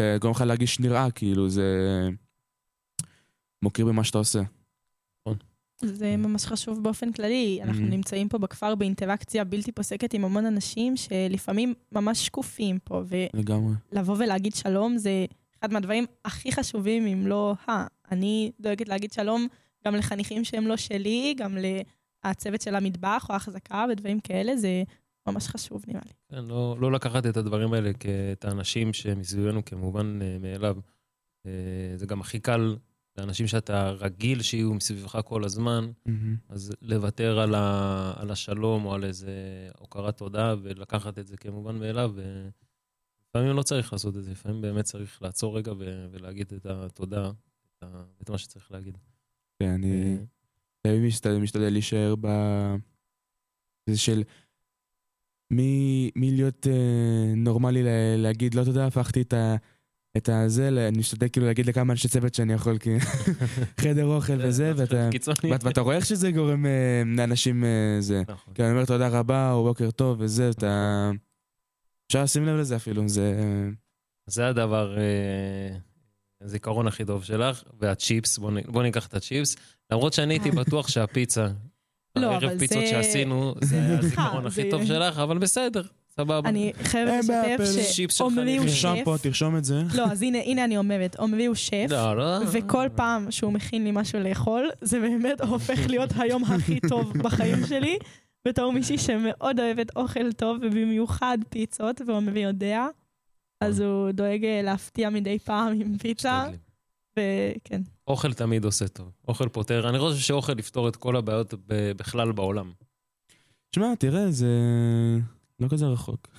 זה גורם לך להרגיש נראה, כאילו, זה מוקיר במה שאתה עושה. זה ממש חשוב באופן כללי. אנחנו Mhm. נמצאים פה בכפר באינטראקציה בלתי פוסקת עם המון אנשים שלפעמים ממש שקופים פה, לגמרי. ולבוא ולהגיד שלום זה אחד מהדברים הכי חשובים, אם לא ה... אני דואגת להגיד שלום גם לחניכים שהם לא שלי, גם לצוות של המטבח או ההחזקה ודברים כאלה, זה ממש חשוב נראה לי. כן, לא, לא לקחת את הדברים האלה כאת האנשים שמסביבנו כמובן אה, מאליו. אה, זה גם הכי קל לאנשים שאתה רגיל שיהיו מסביבך כל הזמן, מהמם. אז לוותר על, ה, על השלום או על איזה הוקרת תודה ולקחת את זה כמובן מאליו. ולפעמים לא צריך לעשות את זה, לפעמים באמת צריך לעצור רגע ו, ולהגיד את התודה, את, ה, את מה שצריך להגיד. כן, אני אה, תמיד משתדל, משתדל להישאר ב... זה של מי, מי להיות אה, נורמלי לה, להגיד לא תודה, הפכתי את ה... את הזה, אני משתדל כאילו להגיד לכמה אנשי צוות שאני יכול, כי [LAUGHS] חדר אוכל וזה, ואתה, רואה איך שזה גורם אה, לאנשים אה, זה. נכון. כי אני אומר תודה רבה, או בוקר טוב וזה, אתה... אפשר לשים לב לזה אפילו, זה... זה הדבר, אה, הזיכרון הכי טוב שלך, והצ'יפס, בוא, ניקח את הצ'יפס. למרות שאני הייתי בטוח שהפיצה, לא, הערב פיצות שעשינו, זה הזיכרון הכי טוב שלך, אבל בסדר, סבבה. אני חייבת אין בעיה, לשתף שעומרי הוא חניכים. תרשום פה, שף. תרשום את זה. לא, אז הנה, הנה אני אומרת, עומרי הוא שף. לא, לא. וכל פעם שהוא מכין לי משהו לאכול, זה באמת הופך להיות היום הכי טוב בחיים שלי, בתור מישהי שמאוד אוהבת אוכל טוב, ובמיוחד פיצות, ועומרי יודע. אז הוא דואג אה, להפתיע מדי פעם עם פיצה. וכן. אוכל תמיד עושה טוב. אוכל פותר. אני חושב שאוכל יפתור את כל הבעיות בכלל בעולם. שמע, תראה, זה לא כזה רחוק. [LAUGHS]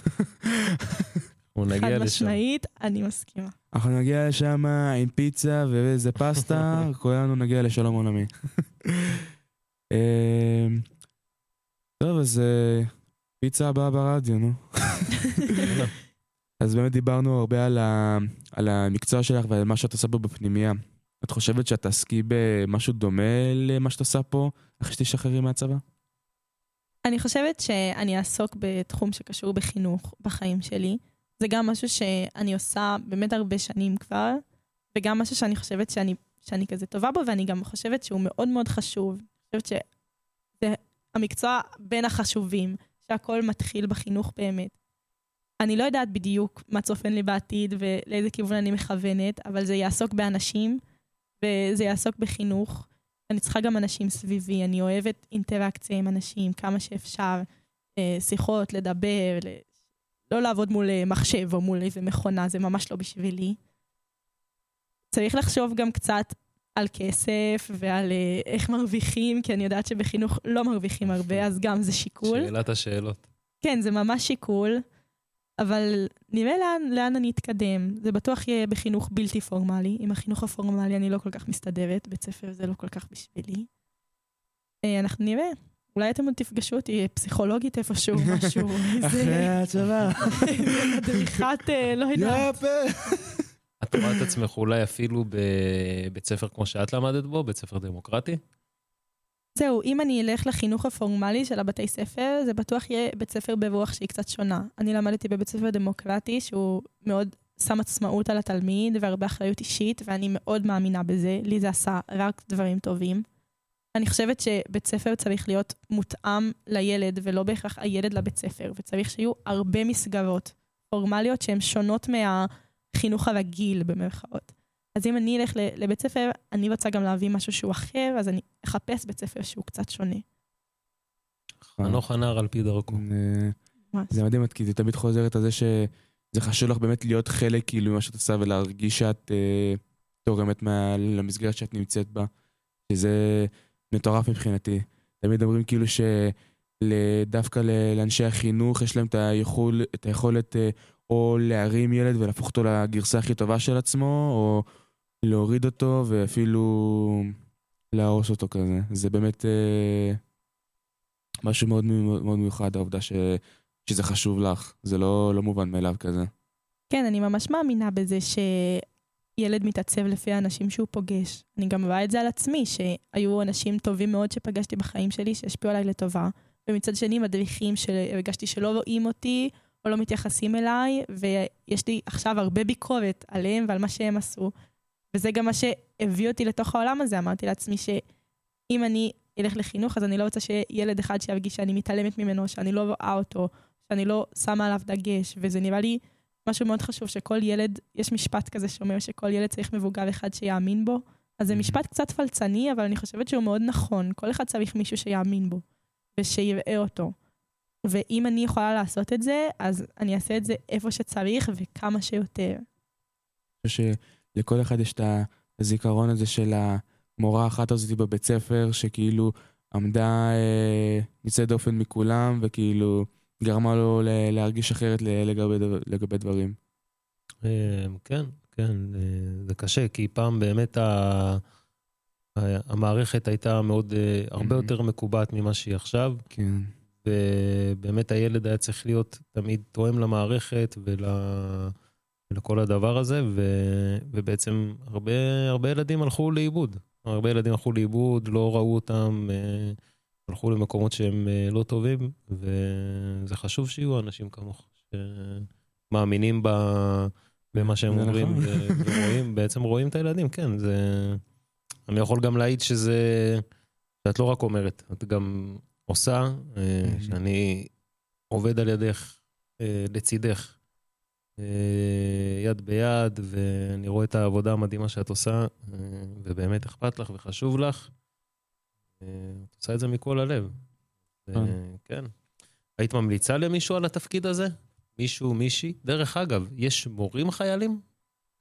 אנחנו חד נגיע לשם. משמעית, אני מסכימה. אנחנו נגיע לשם עם פיצה ואיזה פסטה, [LAUGHS] כולנו נגיע לשלום עולמי. [LAUGHS] אמ, טוב, אז אה, פיצה הבאה ברדיו, נו. אז באמת דיברנו הרבה על, ה... על המקצוע שלך ועל מה שאת עושה פה בפנימייה. את חושבת שאת תעסקי במשהו דומה למה שאת עושה פה, אחרי שתשחררי מהצבא? אני חושבת שאני אעסוק בתחום שקשור בחינוך בחיים שלי. זה גם משהו שאני עושה באמת הרבה שנים כבר, וגם משהו שאני חושבת שאני, שאני כזה טובה בו, ואני גם חושבת שהוא מאוד מאוד חשוב. אני חושבת שזה המקצוע בין החשובים, שהכל מתחיל בחינוך באמת. אני לא יודעת בדיוק מה צופן לי בעתיד ולאיזה כיוון אני מכוונת, אבל זה יעסוק באנשים, וזה יעסוק בחינוך, אני צריכה גם אנשים סביבי, אני אוהבת אינטראקציה עם אנשים כמה שאפשר, אה, שיחות, לדבר, לא לעבוד מול אה, מחשב או מול איזה מכונה, זה ממש לא בשבילי. צריך לחשוב גם קצת על כסף ועל אה, איך מרוויחים, כי אני יודעת שבחינוך לא מרוויחים הרבה, אז גם זה שיקול. שאלת השאלות. כן, זה ממש שיקול, אבל נראה לאן, לאן אני אתקדם. זה בטוח יהיה בחינוך בלתי פורמלי. עם החינוך הפורמלי אני לא כל כך מסתדרת, בית ספר זה לא כל כך בשבילי. אה, אנחנו נראה. אולי אתם עוד תפגשו אותי פסיכולוגית איפשהו, [LAUGHS] משהו, איזה הצבא. [LAUGHS] מדריכת, אה, לא יודעת. את רואה את עצמך אולי אפילו בבית ספר כמו שאת למדת בו, בית ספר דמוקרטי? זהו, אם אני אלך לחינוך הפורמלי של הבתי ספר, זה בטוח יהיה בית ספר ברוח שהיא קצת שונה. אני למדתי בבית ספר דמוקרטי, שהוא מאוד שם עצמאות על התלמיד והרבה אחריות אישית, ואני מאוד מאמינה בזה. לי זה עשה רק דברים טובים. אני חושבת שבית ספר צריך להיות מותאם לילד, ולא בהכרח הילד לבית ספר, וצריך שיהיו הרבה מסגרות פורמליות שהן שונות מהחינוך הרגיל, במרכאות. אז אם אני אלך ל- לבית ספר, אני רוצה גם להביא משהו שהוא אחר, אז אני אחפש בית ספר שהוא קצת שונה. חנוך הנער על פי דרכו. אה. זה מדהים, כי זה תמיד חוזרת על זה שזה חשוב לך באמת להיות חלק כאילו ממה שאת עושה ולהרגיש שאת אה, תורמת מה- למסגרת שאת נמצאת בה, שזה מטורף מבחינתי. תמיד אומרים כאילו שדווקא לאנשי החינוך יש להם את, היכול, את היכולת אה, או להרים ילד ולהפוך אותו לגרסה הכי טובה של עצמו, או להוריד אותו ואפילו להרוס אותו כזה. זה באמת אה, משהו מאוד, מאוד, מיוחד, העובדה ש... שזה חשוב לך, זה לא, לא מובן מאליו כזה. כן, אני ממש מאמינה בזה שילד מתעצב לפי האנשים שהוא פוגש. אני גם רואה את זה על עצמי, שהיו אנשים טובים מאוד שפגשתי בחיים שלי, שהשפיעו עליי לטובה, ומצד שני מדריכים שהרגשתי שלא רואים אותי, או לא מתייחסים אליי, ויש לי עכשיו הרבה ביקורת עליהם ועל מה שהם עשו. וזה גם מה שהביא אותי לתוך העולם הזה. אמרתי לעצמי שאם אני אלך לחינוך, אז אני לא רוצה שיהיה ילד אחד שירגיש שאני מתעלמת ממנו, שאני לא רואה אותו, שאני לא שמה עליו דגש, וזה נראה לי משהו מאוד חשוב, שכל ילד, יש משפט כזה שאומר שכל ילד צריך מבוגר אחד שיאמין בו. אז זה משפט קצת פלצני, אבל אני חושבת שהוא מאוד נכון. כל אחד צריך מישהו שיאמין בו, ושיראה אותו. ואם אני יכולה לעשות את זה, אז אני אעשה את זה איפה שצריך וכמה שיותר. אני חושב שלכל אחד יש את הזיכרון הזה של המורה האחת הזאת בבית ספר, שכאילו עמדה אה, יוצאת דופן מכולם, וכאילו גרמה לו להרגיש אחרת לגבי, דבר- לגבי דברים. אה, כן, כן, אה, זה קשה, כי פעם באמת ה... המערכת הייתה מאוד, אה, הרבה Mhm. יותר מקובעת ממה שהיא עכשיו, כן. ובאמת הילד היה צריך להיות תמיד תואם למערכת ול... ולכל הדבר הזה, ו... ובעצם הרבה, הרבה ילדים הלכו לאיבוד. הרבה ילדים הלכו לאיבוד, לא ראו אותם, אה, הלכו למקומות שהם אה, לא טובים, וזה חשוב שיהיו אנשים כמוך, שמאמינים ב... במה שהם אומרים, נכון. ורואים, בעצם רואים את הילדים, כן, זה... אני יכול גם להעיד שזה... שאת לא רק אומרת, את גם עושה, אה. שאני עובד על ידך, לצידך, יד ביד, ואני רואה את העבודה המדהימה שאת עושה, אה, ובאמת אכפת לך וחשוב לך. אה, את עושה את זה מכל הלב. אה, כן. כן. היית ממליצה למישהו על התפקיד הזה? מישהו, מישהי? דרך אגב, יש מורים חיילים?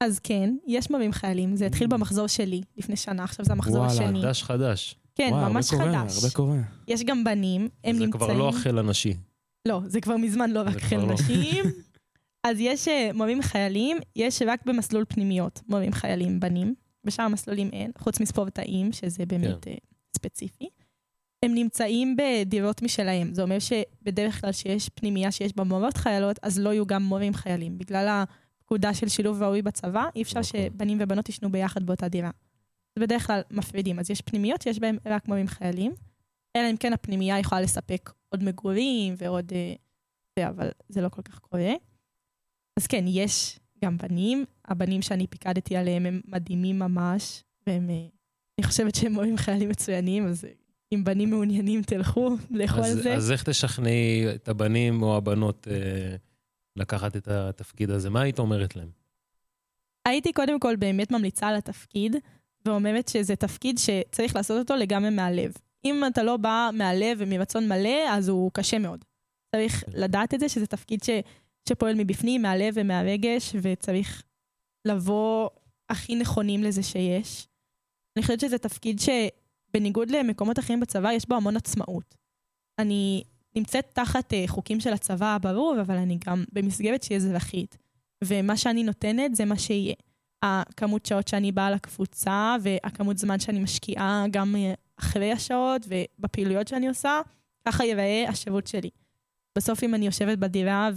אז כן, יש מורים חיילים, זה התחיל במחזור שלי לפני שנה, עכשיו זה המחזור וואלה, השני. חדש חדש. כן, וואו, ממש הרבה קורה, חדש. הרבה קורה. יש גם בנים, הם זה נמצאים... כבר לא החל הנשי. לא, זה כבר מזמן לא רק זה חיל כבר לא. נשים. [LAUGHS] אז יש אה, מורים חיילים, יש רק במסלול פנימיות מורים חיילים בנים, בשאר המסלולים אין, חוץ מספורטאים, שזה באמת כן. ספציפי. הם נמצאים בדירות משלהם, זה אומר שבדרך כלל שיש פנימייה שיש בה מורות חיילות, אז לא יהיו גם מורים חיילים. בגלל הפקודה של שילוב ראוי בצבא, אי אפשר נכון. שבנים ובנות יישנו ביחד באותה דירה. אז בדרך כלל מפרידים, אז יש פנימיות שיש בהן רק מורים חיילים, אלא אם כן הפנימייה יכולה לספק עוד מגורים ועוד... אה, זה, אבל זה לא כל כך קורה. אז כן, יש גם בנים. הבנים שאני פיקדתי עליהם הם מדהימים ממש, והם, אה, אני חושבת שהם מורים חיילים מצוינים, אז אה, אם בנים מעוניינים, תלכו, לכו על זה. אז איך תשכנעי את הבנים או הבנות אה, לקחת את התפקיד הזה? מה היית אומרת להם? הייתי קודם כל באמת ממליצה על התפקיד, ואומרת שזה תפקיד שצריך לעשות אותו לגמרי מהלב. אם אתה לא בא מהלב ומרצון מלא, אז הוא קשה מאוד. צריך לדעת את זה, שזה תפקיד ש, שפועל מבפנים, מהלב ומהרגש, וצריך לבוא הכי נכונים לזה שיש. אני חושבת שזה תפקיד שבניגוד למקומות אחרים בצבא, יש בו המון עצמאות. אני נמצאת תחת uh, חוקים של הצבא, ברור, אבל אני גם במסגרת שהיא אזרחית. ומה שאני נותנת זה מה שיהיה. הכמות שעות שאני באה לקבוצה, והכמות זמן שאני משקיעה גם אה, אחרי השעות ובפעילויות שאני עושה, ככה ייראה השירות שלי. בסוף אם אני יושבת בדירה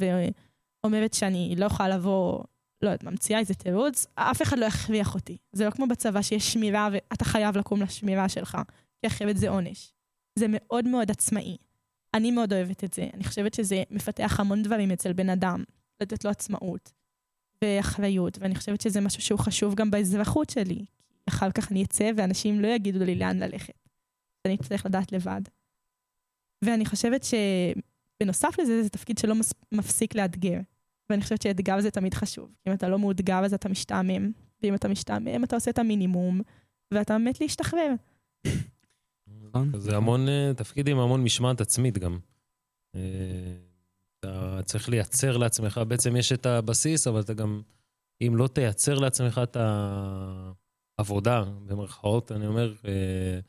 ואומרת שאני לא יכולה לבוא, לא יודעת, ממציאה איזה תירוץ, אף אחד לא יכריח אותי. זה לא כמו בצבא שיש שמירה ואתה חייב לקום לשמירה שלך, כי אחרת זה עונש. זה מאוד מאוד עצמאי. אני מאוד אוהבת את זה. אני חושבת שזה מפתח המון דברים אצל בן אדם, לתת לו עצמאות ואחריות, ואני חושבת שזה משהו שהוא חשוב גם באזרחות שלי. אחר כך אני אצא ואנשים לא יגידו לי לאן ללכת. אני אצטרך לדעת לבד. ואני חושבת שבנוסף לזה, זה תפקיד שלא מס... מפסיק לאתגר. ואני חושבת שאתגר זה תמיד חשוב. אם אתה לא מאותגר אז אתה משתעמם, ואם אתה משתעמם אתה עושה את המינימום, ואתה מת להשתחרר. נכון? זה המון, אה, תפקיד עם המון משמעת עצמית גם. אה, אתה צריך לייצר לעצמך, בעצם יש את הבסיס, אבל אתה גם, אם לא תייצר לעצמך את העבודה, במרכאות, אני אומר, אה,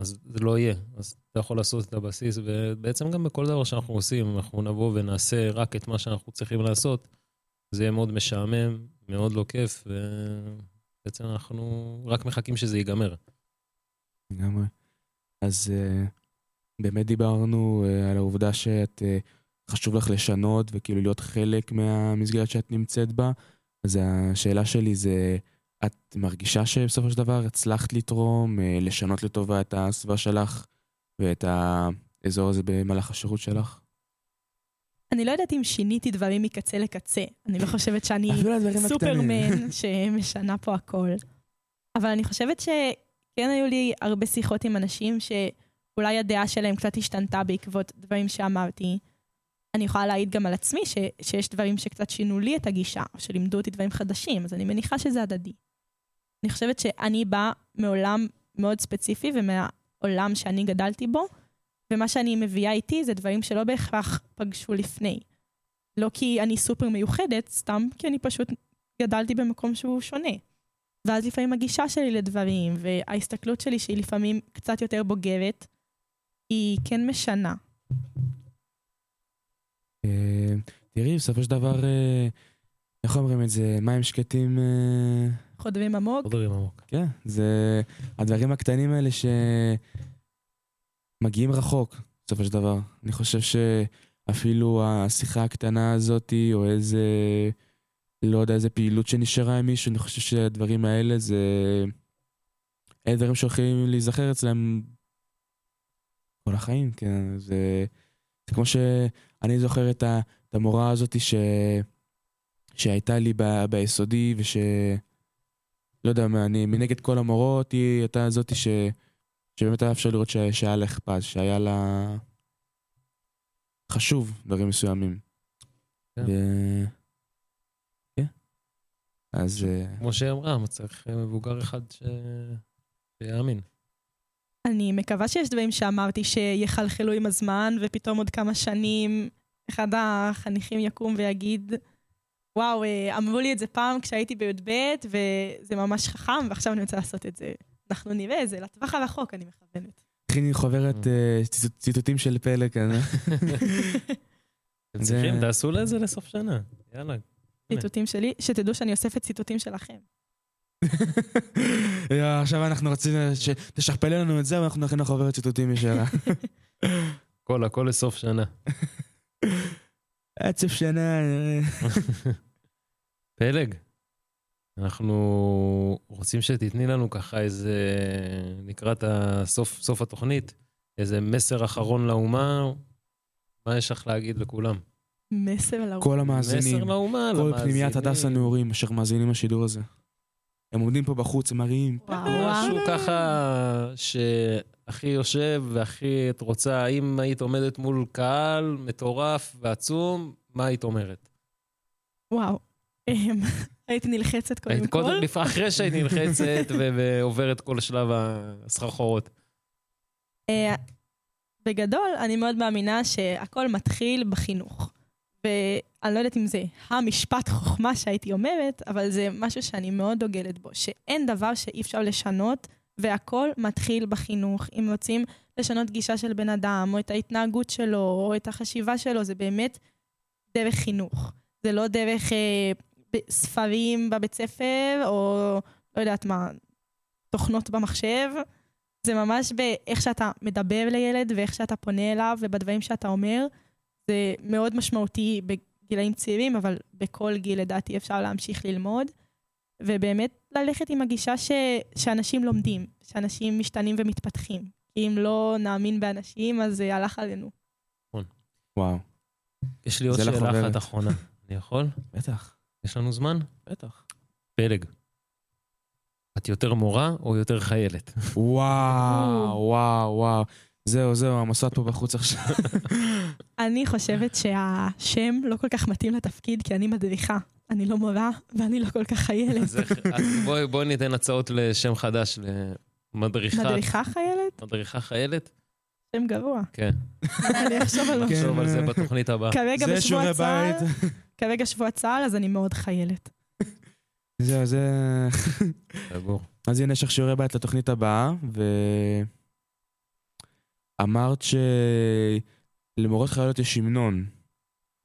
אז זה לא יהיה. אז אתה יכול לעשות את הבסיס, ובעצם גם בכל דבר שאנחנו עושים, אנחנו נבוא ונעשה רק את מה שאנחנו צריכים לעשות, זה יהיה מאוד משעמם, מאוד לא כיף, ובעצם אנחנו רק מחכים שזה ייגמר. לגמרי. אז uh, באמת דיברנו uh, על העובדה שאת uh, חשוב לך לשנות וכאילו להיות חלק מהמסגרת שאת נמצאת בה. אז השאלה שלי זה, את מרגישה שבסופו של דבר הצלחת לתרום, uh, לשנות לטובה את הסביבה שלך ואת האזור הזה במהלך השירות שלך? אני לא יודעת אם שיניתי דברים מקצה לקצה. אני לא חושבת שאני הקטנים. סופרמן שמשנה פה הכל. אבל אני חושבת שכן היו לי הרבה שיחות עם אנשים שאולי הדעה שלהם קצת השתנתה בעקבות דברים שאמרתי. אני יכולה להעיד גם על עצמי ש, שיש דברים שקצת שינו לי את הגישה, או שלימדו אותי דברים חדשים, אז אני מניחה שזה הדדי. אני חושבת שאני באה מעולם מאוד ספציפי ומהעולם שאני גדלתי בו, ומה שאני מביאה איתי זה דברים שלא בהכרח פגשו לפני. לא כי אני סופר מיוחדת, סתם כי אני פשוט גדלתי במקום שהוא שונה. ואז לפעמים הגישה שלי לדברים, וההסתכלות שלי, שהיא לפעמים קצת יותר בוגרת, היא כן משנה. אה, תראי, בסופו של דבר, אה, איך אומרים את זה? מים שקטים... אה, חודרים עמוק. חודרים עמוק. כן, זה הדברים הקטנים האלה שמגיעים רחוק, בסופו של דבר. אני חושב שאפילו השיחה הקטנה הזאת, או איזה, לא יודע, איזה פעילות שנשארה עם מישהו, אני חושב שהדברים האלה זה... אלה דברים שהולכים להיזכר אצלם כל החיים, כן. זה, זה כמו שאני זוכר את, ה, את המורה הזאת ש, שהייתה לי ב, ביסודי, וש... לא יודע מה, אני מנגד כל המורות, היא הייתה זאתי ש... שבאמת היה אפשר לראות ש... שהיה לה אכפת, שהיה לה חשוב דברים מסוימים. כן. ו... כן. אז אה, כמו שהיא אמרה, צריך מבוגר אחד ש... שיאמין. אני מקווה שיש דברים שאמרתי שיחלחלו עם הזמן, ופתאום עוד כמה שנים אחד החניכים יקום ויגיד, וואו, אה, אמרו לי את זה פעם כשהייתי בי"ב, וזה ממש חכם, ועכשיו אני רוצה לעשות את זה. אנחנו נראה, זה לטווח הרחוק, אני מכוונת. הכיני חוברת אה, ציטוט- ציטוטים של פלא כאן. אה? אתם [LAUGHS] זה- צריכים, תעשו לזה לסוף שנה. יאללה. ציטוטים שלי, שתדעו שאני אוספת ציטוטים שלכם. [LAUGHS] עכשיו אנחנו רצינו שתשכפלי לנו את זה, ואנחנו נכין לך חוברת ציטוטים משלה. [LAUGHS] הכל, הכל לסוף שנה. עד סוף שנה. [LAUGHS] פלג, אנחנו רוצים שתתני לנו ככה איזה, לקראת הסוף, סוף התוכנית, איזה מסר אחרון לאומה. מה יש לך להגיד לכולם? מסר להוא. כל המאזינים, מסר לאומה, כל למאזינים. פנימיית הדסה נעורים אשר מאזינים לשידור הזה. הם עומדים פה בחוץ, הם מראים. משהו ככה שהכי יושב והכי את רוצה, אם היית עומדת מול קהל מטורף ועצום, מה היית אומרת? וואו. אמ, הייתי נלחצת קודם היית כל. קודם, אחרי שהיית נלחצת ועוברת כל שלב הסחרחורות. אה, בגדול, אני מאוד מאמינה שהכל מתחיל בחינוך. ואני לא יודעת אם זה המשפט חוכמה שהייתי אומרת, אבל זה משהו שאני מאוד דוגלת בו, שאין דבר שאי אפשר לשנות, והכל מתחיל בחינוך. אם רוצים לשנות גישה של בן אדם, או את ההתנהגות שלו, או את החשיבה שלו, זה באמת דרך חינוך. זה לא דרך אה, ספרים בבית ספר, או לא יודעת מה, תוכנות במחשב. זה ממש באיך שאתה מדבר לילד ואיך שאתה פונה אליו ובדברים שאתה אומר. זה מאוד משמעותי בגילאים צעירים, אבל בכל גיל לדעתי אפשר להמשיך ללמוד. ובאמת ללכת עם הגישה ש... שאנשים לומדים, שאנשים משתנים ומתפתחים. כי אם לא נאמין באנשים, אז זה הלך עלינו. וואו, יש לי עוד שאלה לחוברת. אחת אחרונה. אני יכול? בטח, יש לנו זמן? בטח. פלג. את יותר מורה או יותר חיילת? וואו, וואו, וואו. זהו, זהו, המסעות פה בחוץ עכשיו. אני חושבת שהשם לא כל כך מתאים לתפקיד, כי אני מדריכה. אני לא מורה, ואני לא כל כך חיילת. אז בואי- בואי ניתן הצעות לשם חדש למדריכת... מדריכה חיילת? מדריכה חיילת? שם גרוע. כן. אני אחשוב על [LAUGHS] כן. נחשוב על זה בתוכנית הבאה. כרגע זה בשבוע צה"ל, בית. [LAUGHS] כרגע שבוע צה"ל, אז אני מאוד חיילת. זהו, זה... סגור. אז הנה יש לך שיעורי בית לתוכנית הבאה, ו... אמרת שלמורות חיילות יש המנון.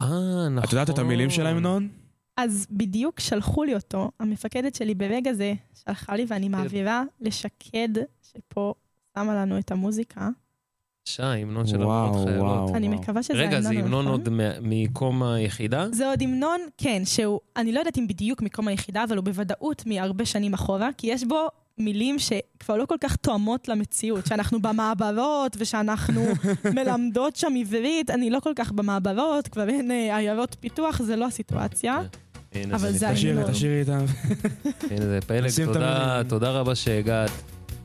אה, נכון. את יודעת את המילים של ההמנון? אז בדיוק שלחו לי אותו, המפקדת שלי ברגע זה שלחה לי, ואני מעבירה לשקד, שפה שמה לנו את המוזיקה. בבקשה, המנון של המורות חיילות. וואו. אני מקווה שזה רגע, זה המנון הנכון. עוד מקום היחידה? זה עוד המנון, כן, שהוא, אני לא יודעת אם בדיוק מקום היחידה, אבל הוא בוודאות מהרבה שנים אחורה, כי יש בו מילים שכבר לא כל כך תואמות למציאות, שאנחנו במעברות ושאנחנו [LAUGHS] מלמדות שם עברית, אני לא כל כך במעברות, כבר אין אה, עיירות פיתוח, זה לא הסיטואציה. הנה, אבל זה. תשאירי, ההמנון. תשאירי איתם. [LAUGHS] הנה זה פלג, תודה, רבה שהגעת.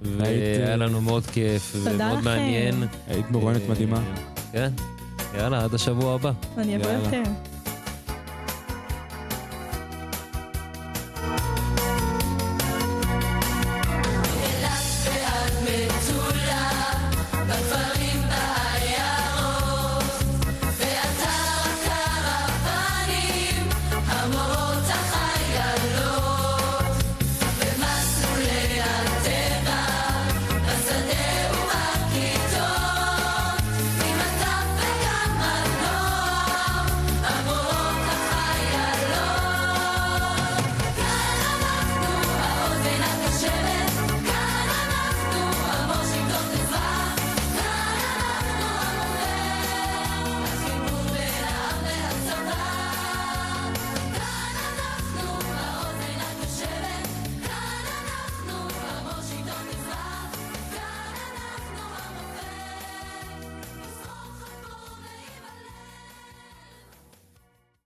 והיה לנו מאוד כיף תודה ומאוד. מעניין. היית מרואיינת אה, מדהימה. כן. יאללה, עד השבוע הבא. אני אבוא. יותר.